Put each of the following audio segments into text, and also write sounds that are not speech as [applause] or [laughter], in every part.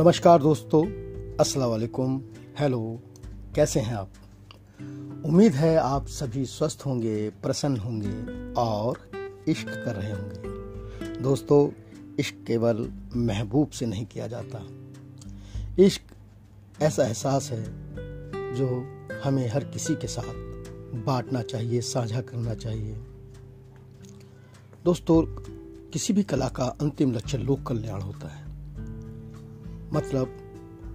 नमस्कार दोस्तों, अस्सलाम वालेकुम। हेलो, कैसे हैं आप? उम्मीद है आप सभी स्वस्थ होंगे, प्रसन्न होंगे और इश्क कर रहे होंगे। दोस्तों, इश्क केवल महबूब से नहीं किया जाता। इश्क ऐसा एहसास है जो हमें हर किसी के साथ बांटना चाहिए, साझा करना चाहिए। दोस्तों, किसी भी कला का अंतिम लक्ष्य लोक कल्याण होता है। मतलब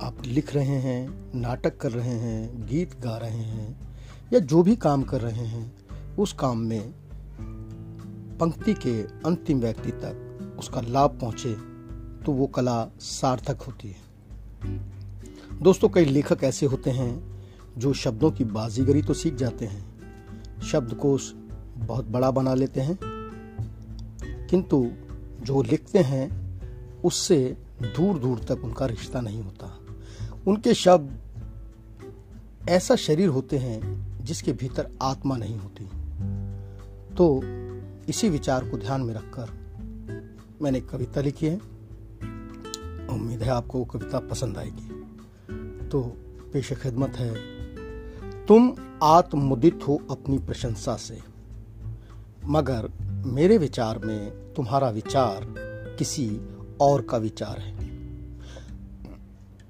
आप लिख रहे हैं, नाटक कर रहे हैं, गीत गा रहे हैं, या जो भी काम कर रहे हैं, उस काम में पंक्ति के अंतिम व्यक्ति तक उसका लाभ पहुँचे तो वो कला सार्थक होती है। दोस्तों, कई लेखक ऐसे होते हैं जो शब्दों की बाजीगरी तो सीख जाते हैं शब्दकोश बहुत बड़ा बना लेते हैं, किंतु जो लिखते हैं उससे दूर दूर तक उनका रिश्ता नहीं होता। उनके शब्द ऐसा शरीर होते हैं जिसके भीतर आत्मा नहीं होती। तो इसी विचार को ध्यान में रखकर मैंने एक कविता लिखी है। उम्मीद है आपको वो कविता पसंद आएगी। तो पेश खिदमत है। तुम आत्मुदित हो अपनी प्रशंसा से, मगर मेरे विचार में तुम्हारा विचार किसी और का विचार है।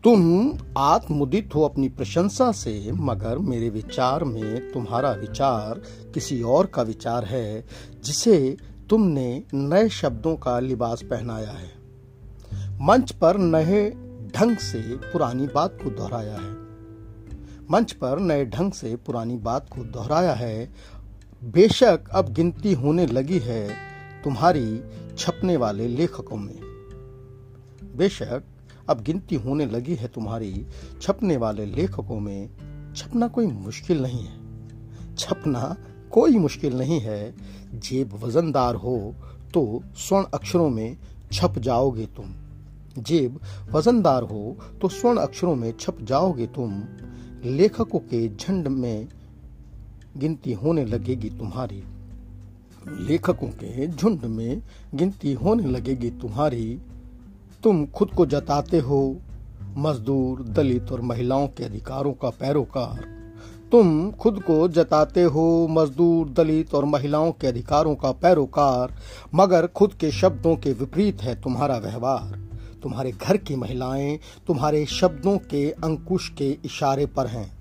तुम आत्मुदित हो अपनी प्रशंसा से, मगर मेरे विचार में तुम्हारा विचार किसी और का विचार है, जिसे तुमने नए शब्दों का लिबास पहनाया है। मंच पर नए ढंग से पुरानी बात को दोहराया है। मंच पर नए ढंग से पुरानी बात को दोहराया है। बेशक अब गिनती होने लगी है तुम्हारी छपने वाले लेखकों में। बेशक, अब गिनती होने लगी है तुम्हारी, छपने वाले लेखकों में छपना कोई मुश्किल नहीं है। छपना कोई मुश्किल नहीं है। जेब वजनदार हो तो स्वर्ण अक्षरों में छप जाओगे तुम। जेब वजनदार हो तो स्वर्ण अक्षरों में छप जाओगे तुम। लेखकों के झंड में गिनती होने लगेगी तुम्हारी। लेखकों के झुंड में गिनती होने लगेगी तुम्हारी। तुम खुद को जताते हो, मजदूर, दलित और महिलाओं के अधिकारों का पैरोकार। तुम खुद को जताते हो, मजदूर, दलित और महिलाओं के अधिकारों का पैरोकार, मगर खुद के शब्दों के विपरीत है तुम्हारा व्यवहार। तुम्हारे घर की महिलाएँ तुम्हारे शब्दों के अंकुश के इशारे पर हैं।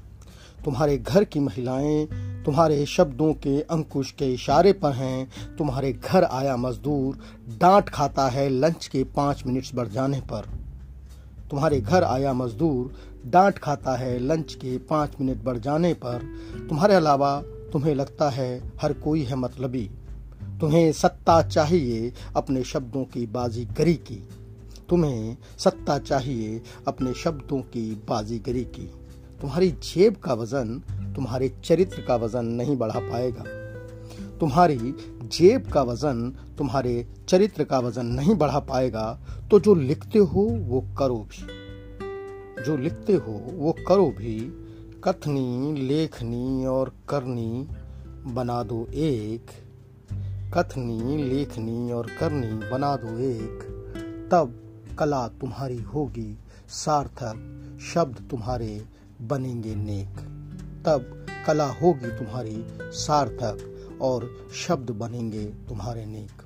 तुम्हारे घर की महिलाएँ तुम्हारे शब्दों के अंकुश के इशारे पर हैं, तुम्हारे घर आया मजदूर डांट खाता है लंच के पाँच मिनट्स बढ़ जाने पर। तुम्हारे घर आया मजदूर डांट खाता है लंच के पाँच मिनट बढ़ जाने पर। तुम्हारे अलावा तुम्हें लगता है हर कोई है मतलबी। तुम्हें सत्ता चाहिए अपने शब्दों की बाजीगरी की। तुम्हें सत्ता चाहिए अपने शब्दों की बाजीगरी की। तुम्हारी जेब का वज़न तुम्हारे चरित्र का वज़न नहीं बढ़ा पाएगा। तुम्हारी जेब का वज़न, तुम्हारे चरित्र का वज़न नहीं बढ़ा पाएगा तो जो लिखते हो, वो करो भी। जो लिखते हो, वो करो भी। कथनी, लेखनी और करनी बना दो एक। कथनी, लेखनी और करनी बना दो एक। तब कला तुम्हारी होगी, सार्थक शब्द तुम्हारे बनेंगे नेक। तब कला होगी तुम्हारी सार्थक और शब्द बनेंगे तुम्हारे नेक।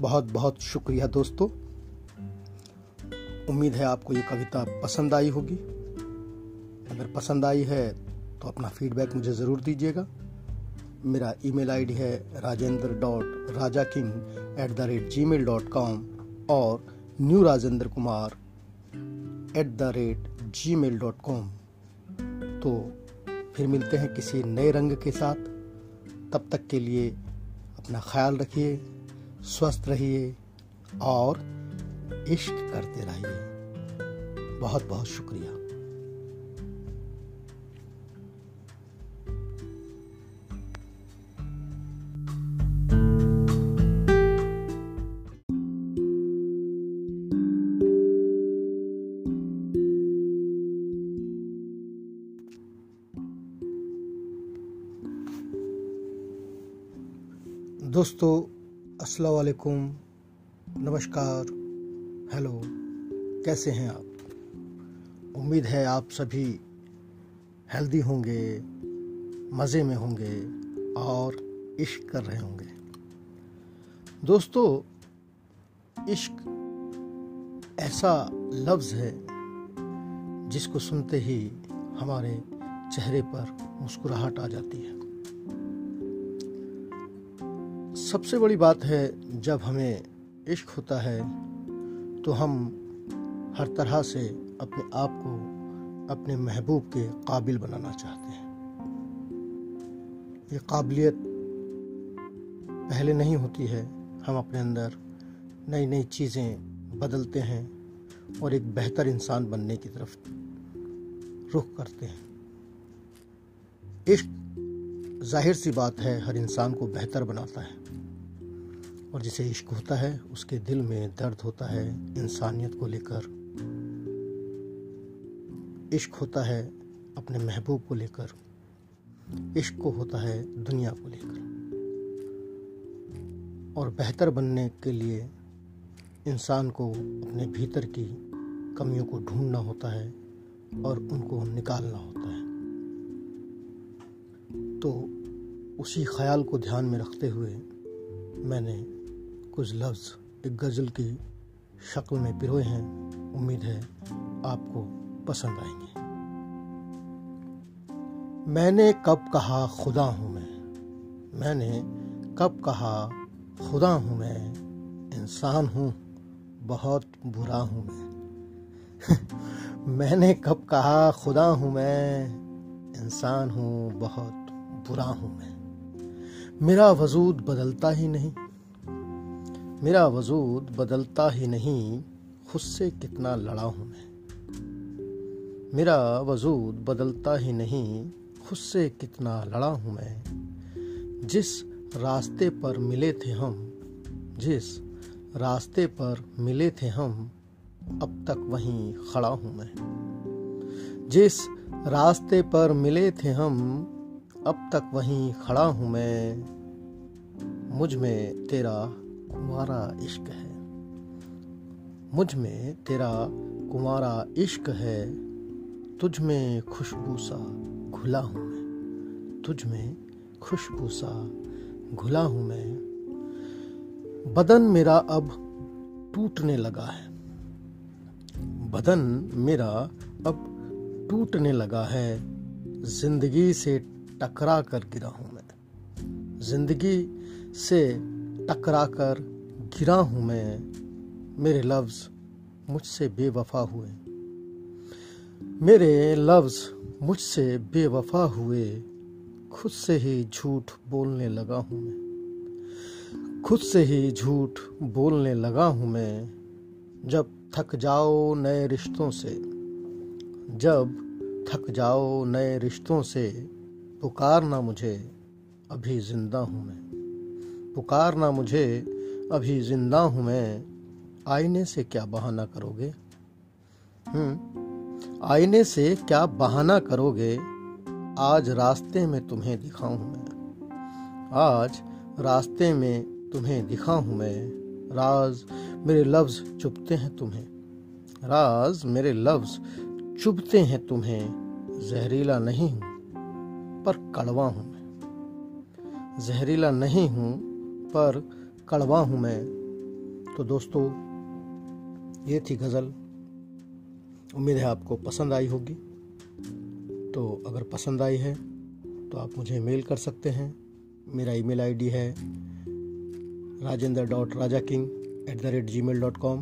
बहुत बहुत शुक्रिया दोस्तों। उम्मीद है आपको ये कविता पसंद आई होगी। अगर पसंद आई है तो अपना फीडबैक मुझे ज़रूर दीजिएगा। मेरा ईमेल आईडी है Rajendra dot Raja king at the rate Gmail dot com और new Rajendra Kumar at the rate Gmail dot com तो फिर मिलते हैं किसी नए रंग के साथ। तब तक के लिए अपना ख्याल रखिए, स्वस्थ रहिए और इश्क करते रहिए। बहुत बहुत शुक्रिया। दोस्तों, अस्सलाम वालेकुम। नमस्कार। हेलो। कैसे हैं आप? उम्मीद है आप सभी हेल्दी होंगे, मज़े में होंगे और इश्क कर रहे होंगे। दोस्तों, इश्क ऐसा लफ्ज़ है जिसको सुनते ही हमारे चेहरे पर मुस्कुराहट आ जाती है। सबसे बड़ी बात है, जब हमें इश्क होता है तो हम हर तरह से अपने आप को अपने महबूब के काबिल बनाना चाहते हैं। ये काबिलियत पहले नहीं होती है, हम अपने अंदर नई नई चीज़ें बदलते हैं और एक बेहतर इंसान बनने की तरफ़ रुख करते हैं। इश्क ज़ाहिर सी बात है, हर इंसान को बेहतर बनाता है। और जिसे इश्क होता है, उसके दिल में दर्द होता है, इंसानियत को लेकर। इश्क होता है अपने महबूब को लेकर। इश्क को होता है दुनिया को लेकर। और बेहतर बनने के लिए इंसान को अपने भीतर की कमियों को ढूंढना होता है और उनको निकालना होता है। तो उसी ख्याल को ध्यान में रखते हुए मैंने कुछ लफ्ज़ एक गज़ल की शक्ल में पिरोए हैं। उम्मीद है आपको पसंद आएँगे। मैंने कब कहा खुदा हूँ मैं? मैंने कब कहा खुदा हूँ मैं? इंसान हूँ, बहुत बुरा हूँ मैं। [laughs] मैंने कब कहा खुदा हूँ मैं? इंसान हूँ, बहुत बुरा हूँ मैं। मेरा वजूद बदलता ही नहीं। मेरा वजूद बदलता ही नहीं, खुद से कितना लड़ा हूँ मैं। मेरा वजूद बदलता ही नहीं, खुद से कितना लड़ा हूँ मैं। जिस रास्ते पर मिले थे हम, जिस रास्ते पर मिले थे हम, अब तक वहीं खड़ा हूँ मैं। जिस रास्ते पर मिले थे हम, अब तक वहीं खड़ा हूँ मैं। मुझमें तेरा कुमारा इश्क है। मुझमें तेरा कुमारा इश्क है। तुझ में खुशबू सा घुला हूँ मैं। तुझ में खुशबू सा घुला हूँ मैं। बदन मेरा अब टूटने लगा है। बदन मेरा अब टूटने लगा है। ज़िंदगी से टकरा कर गिरा हूँ मैं। ज़िंदगी से टकरा कर गिरा हूँ मैं। मेरे लफ्ज़ मुझसे बेवफा हुए। मेरे लफ्ज़ मुझसे बेवफा हुए। खुद से ही झूठ बोलने लगा हूँ मैं। खुद से ही झूठ बोलने लगा हूँ मैं। जब थक जाओ नए रिश्तों से। जब थक जाओ नए रिश्तों से। पुकारना मुझे अभी ज़िंदा हूँ मैं। पुकारना मुझे, अभी ज़िंदा हूँ मैं, आईने से क्या बहाना करोगे? हम्म आईने से क्या बहाना करोगे? आज रास्ते में तुम्हें दिखाऊँ मैं। आज रास्ते में तुम्हें दिखाऊँ मैं। राज मेरे लफ्ज चुपते हैं तुम्हें। राज मेरे लफ्ज चुभते हैं तुम्हें। जहरीला नहीं हूँ, पर कड़वा हूँ मैं। जहरीला नहीं हूँ पर कड़वा हूँ मैं। तो दोस्तों, ये थी गज़ल। उम्मीद है आपको पसंद आई होगी। तो अगर पसंद आई है तो आप मुझे मेल कर सकते हैं। मेरा ईमेल आईडी है Rajendra dot Raja king at the rate Gmail dot com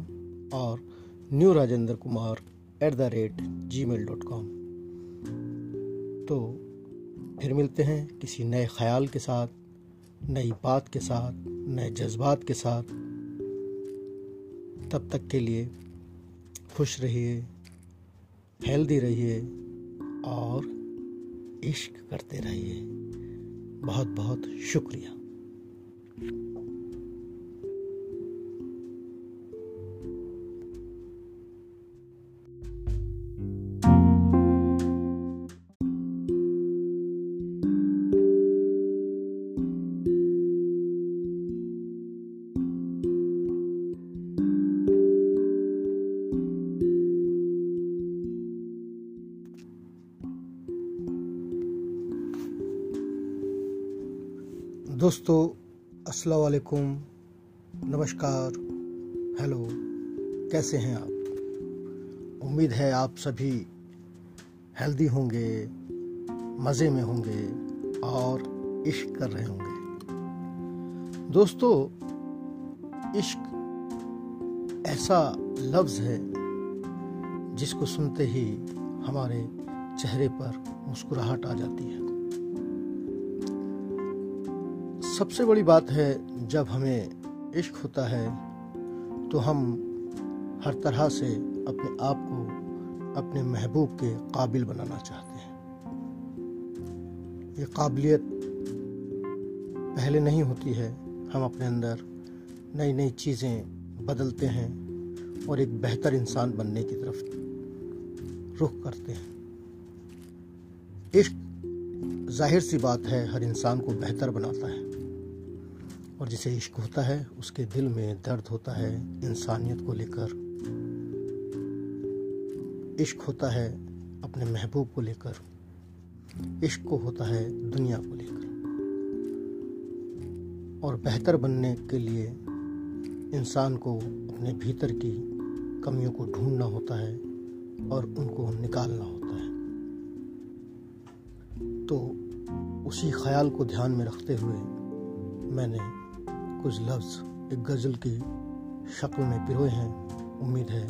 और new Rajendra Kumar at the rate Gmail dot com तो फिर मिलते हैं किसी नए ख्याल के साथ। नई बात के साथ, नए जज्बात के साथ। तब तक के लिए खुश रहिए, हेल्दी रहिए और इश्क करते रहिए। बहुत बहुत शुक्रिया। दोस्तों, अस्सलाम वालेकुम। नमस्कार। हेलो, कैसे हैं आप? उम्मीद है आप सभी हेल्दी होंगे, मज़े में होंगे और इश्क कर रहे होंगे। दोस्तों, इश्क ऐसा लफ्ज़ है जिसको सुनते ही हमारे चेहरे पर मुस्कुराहट आ जाती है। सबसे बड़ी बात है, जब हमें इश्क होता है तो हम हर तरह से अपने आप को अपने महबूब के काबिल बनाना चाहते हैं। ये काबिलियत पहले नहीं होती है, हम अपने अंदर नई नई चीज़ें बदलते हैं और एक बेहतर इंसान बनने की तरफ़ रुख करते हैं। इश्क ज़ाहिर सी बात है, हर इंसान को बेहतर बनाता है। और जिसे इश्क होता है, उसके दिल में दर्द होता है, इंसानियत को लेकर। इश्क होता है अपने महबूब को लेकर। इश्क को होता है दुनिया को लेकर। और बेहतर बनने के लिए इंसान को अपने भीतर की कमियों को ढूंढना होता है और उनको निकालना होता है। तो उसी ख्याल को ध्यान में रखते हुए मैंने कुछ लफ्ज़ एक गज़ल की शक्ल में पिरोए हैं। उम्मीद है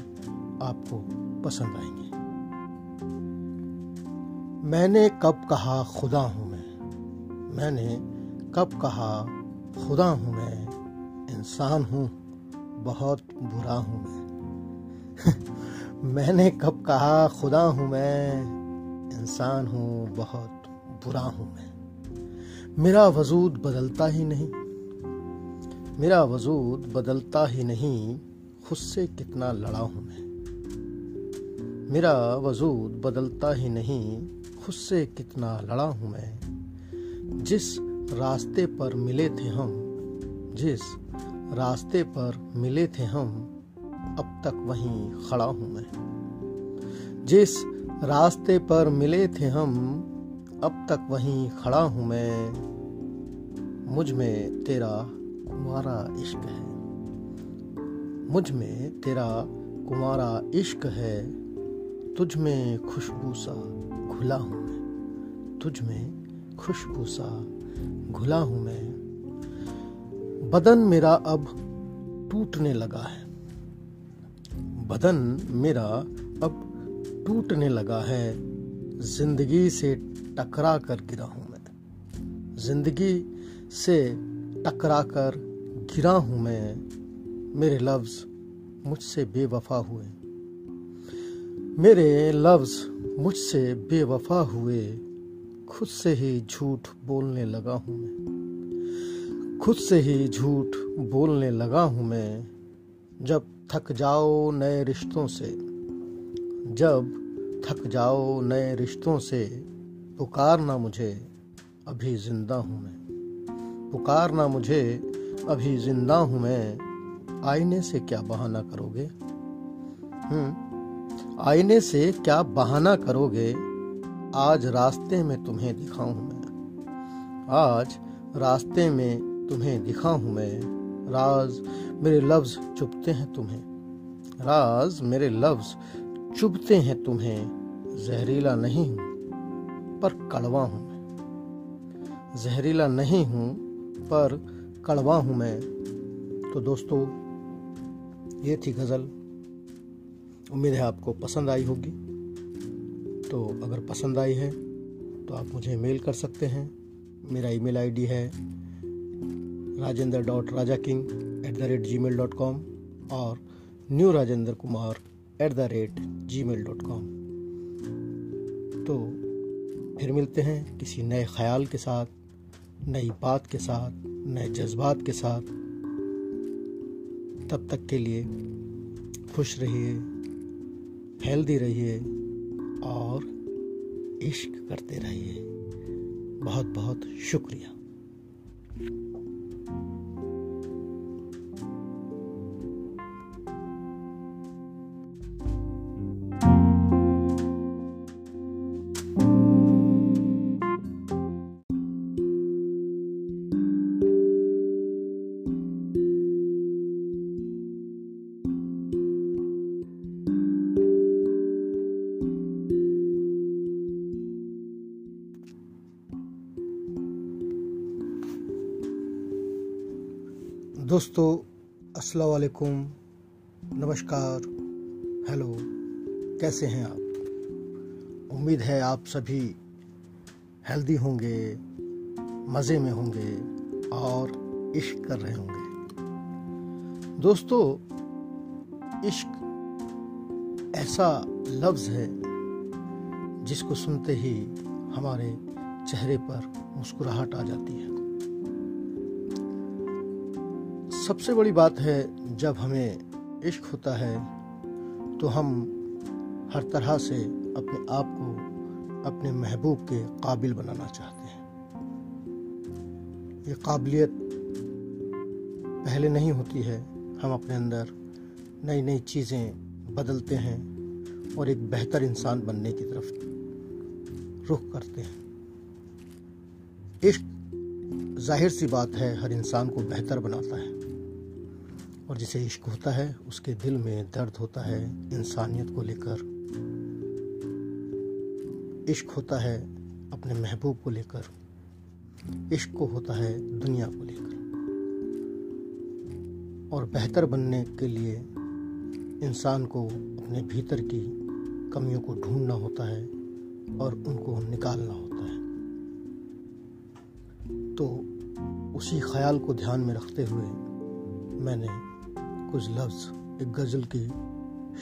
आपको पसंद आएँगे। मैंने कब कहा खुदा हूँ मैं? मैंने कब कहा खुदा हूँ मैं? इंसान हूँ, बहुत बुरा हूँ मैं। [laughs] मैंने कब कहा खुदा हूँ मैं? इंसान हूँ, बहुत बुरा हूँ मैं। मेरा वजूद बदलता ही नहीं। मेरा वजूद बदलता ही नहीं, खुद से कितना लड़ा हूँ मैं। मेरा वजूद बदलता ही नहीं, खुद से कितना लड़ा हूँ मैं। जिस रास्ते पर मिले थे हम, जिस रास्ते पर मिले थे हम, अब तक वहीं खड़ा हूँ मैं। जिस रास्ते पर मिले थे हम, अब तक वहीं खड़ा हूँ मैं। मुझमें तेरा कुमारा इश्क है। मुझमें तेरा कुमारा इश्क है। तुझ में खुशबू सा घुला हूँ मैं। तुझ में खुशबू सा घुला हूँ मैं। बदन मेरा अब टूटने लगा है। बदन मेरा अब टूटने लगा है। ज़िंदगी से टकरा कर गिरा हूँ मैं। ज़िंदगी से टकरा कर गिरा हूँ मैं। मेरे लफ्ज मुझसे बेवफा हुए। मेरे लफ्ज मुझसे बेवफा हुए। खुद से ही झूठ बोलने लगा हूँ मैं। खुद से ही झूठ बोलने लगा हूँ मैं। जब थक जाओ नए रिश्तों से। जब थक जाओ नए रिश्तों से। पुकारना मुझे, अभी ज़िंदा हूँ मैं। पुकारना मुझे अभी ज़िंदा हूँ मैं, आईने से क्या बहाना करोगे? हम्म आईने से क्या बहाना करोगे? आज रास्ते में तुम्हें दिखाऊँ मैं। आज रास्ते में तुम्हें दिखा हूँ मैं। राज, मेरे लफ्ज चुपते हैं तुम्हें। राज, मेरे लफ्ज चुभते हैं तुम्हें। जहरीला नहीं हूँ, पर कड़वा हूँ मैं। जहरीला नहीं हूँ, पर कड़वा हूँ मैं। तो दोस्तों, ये थी गज़ल। उम्मीद है आपको पसंद आई होगी। तो अगर पसंद आई है तो आप मुझे मेल कर सकते हैं। मेरा ईमेल आईडी है Rajendra dot Raja king at the rate Gmail dot com और new Rajendra Kumar at the rate Gmail dot com तो फिर मिलते हैं किसी नए ख्याल के साथ, नई बात के साथ। नए जज्बात के साथ तब तक के लिए खुश रहिए, हेल्दी रहिए और इश्क करते रहिए। बहुत बहुत शुक्रिया। दोस्तों, अस्सलाम वालेकुम। नमस्कार। हेलो, कैसे हैं आप? उम्मीद है आप सभी हेल्दी होंगे, मज़े में होंगे और इश्क कर रहे होंगे। दोस्तों, इश्क ऐसा लफ्ज़ है जिसको सुनते ही हमारे चेहरे पर मुस्कुराहट आ जाती है। सबसे बड़ी बात है, जब हमें इश्क होता है तो हम हर तरह से अपने आप को अपने महबूब के काबिल बनाना चाहते हैं। ये काबिलियत पहले नहीं होती है। हम अपने अंदर नई नई चीज़ें बदलते हैं और एक बेहतर इंसान बनने की तरफ़ रुख करते हैं। इश्क ज़ाहिर सी बात है, हर इंसान को बेहतर बनाता है। और जिसे इश्क होता है, उसके दिल में दर्द होता है, इंसानियत को लेकर। इश्क होता है अपने महबूब को लेकर। इश्क को होता है दुनिया को लेकर। और बेहतर बनने के लिए इंसान को अपने भीतर की कमियों को ढूंढना होता है और उनको निकालना होता है। तो उसी ख्याल को ध्यान में रखते हुए मैंने कुछ लफ्ज़ एक गज़ल की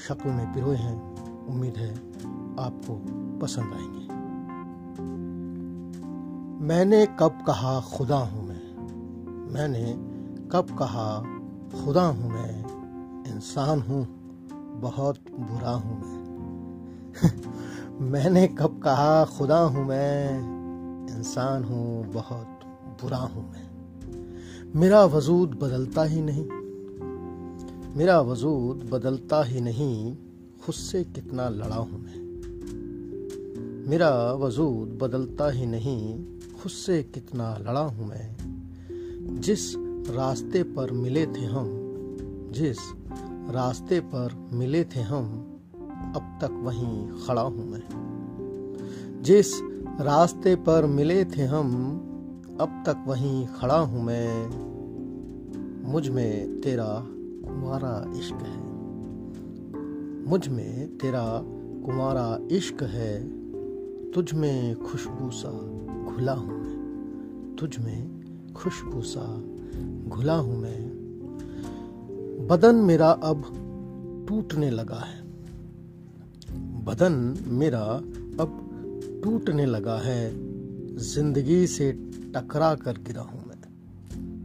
शक्ल में पिरोए हैं। उम्मीद है आपको पसंद आएँगे। मैंने कब कहा खुदा हूँ मैं? मैंने कब कहा खुदा हूँ मैं? इंसान हूँ, बहुत बुरा हूँ मैं। [laughs] मैंने कब कहा खुदा हूँ मैं? इंसान हूँ, बहुत बुरा हूँ मैं। मेरा वजूद बदलता ही नहीं। मेरा वजूद बदलता ही नहीं खुद से कितना लड़ा हूँ मैं। मेरा वजूद बदलता ही नहीं खुद से कितना लड़ा हूँ मैं। जिस रास्ते पर मिले थे हम, जिस रास्ते पर मिले थे हम, अब तक वहीं खड़ा हूँ मैं। जिस रास्ते पर मिले थे हम, अब तक वहीं खड़ा हूँ मैं। मुझमें तेरा कुमारा इश्क है। मुझमें तेरा कुमारा इश्क है। तुझ में खुशबू सा घुला हूँ मैं। तुझ में खुशबू सा घुला हूँ मैं। बदन मेरा अब टूटने लगा है। बदन मेरा अब टूटने लगा है। ज़िंदगी से टकरा कर गिरा हूँ मैं।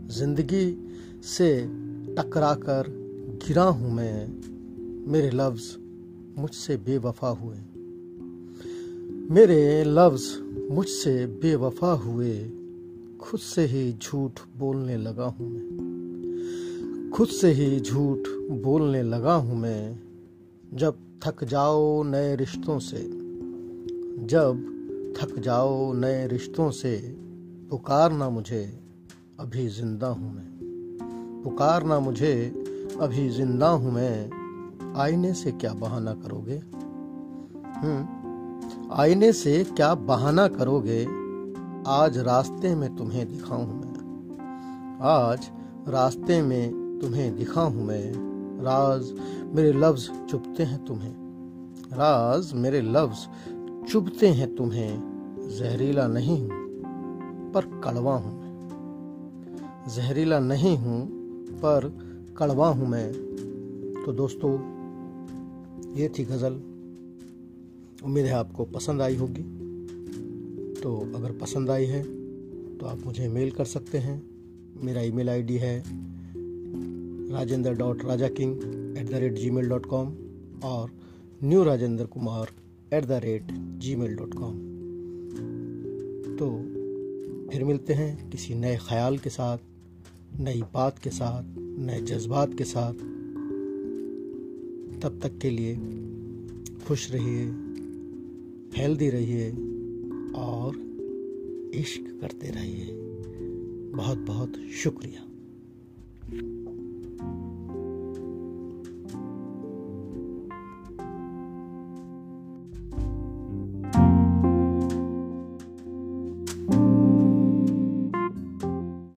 ज़िंदगी से टकरा कर गिरा हूँ मैं। मेरे लफ्ज मुझसे बेवफा हुए। मेरे लफ्ज मुझसे बेवफा हुए। खुद से ही झूठ बोलने लगा हूँ मैं। खुद से ही झूठ बोलने लगा हूँ मैं। जब थक जाओ नए रिश्तों से। जब थक जाओ नए रिश्तों से। पुकारना मुझे, अभी ज़िंदा हूँ मैं। पुकारना मुझे, अभी ज़िंदा हूँ मैं। आईने से क्या बहाना करोगे? हम्म आईने से क्या बहाना करोगे? आज रास्ते में तुम्हें दिखाऊँ मैं। आज रास्ते में तुम्हें दिखा हूँ मैं। राज, मेरे लफ्ज चुपते हैं तुम्हें। राज, मेरे लफ्ज चुभते हैं तुम्हें। जहरीला नहीं हूँ, पर कड़वा हूँ मैं। जहरीला नहीं हूँ पर कड़वा हूँ मैं। तो दोस्तों, ये थी गज़ल। उम्मीद है आपको पसंद आई होगी। तो अगर पसंद आई है तो आप मुझे मेल कर सकते हैं। मेरा ईमेल आईडी है Rajendra dot Raja king at the rate Gmail dot com और new Rajendra Kumar at the rate Gmail dot com तो फिर मिलते हैं किसी नए ख्याल के साथ। नई बात के साथ, नए जज्बात के साथ तब तक के लिए खुश रहिए, हेल्दी रहिए और इश्क करते रहिए। बहुत बहुत शुक्रिया।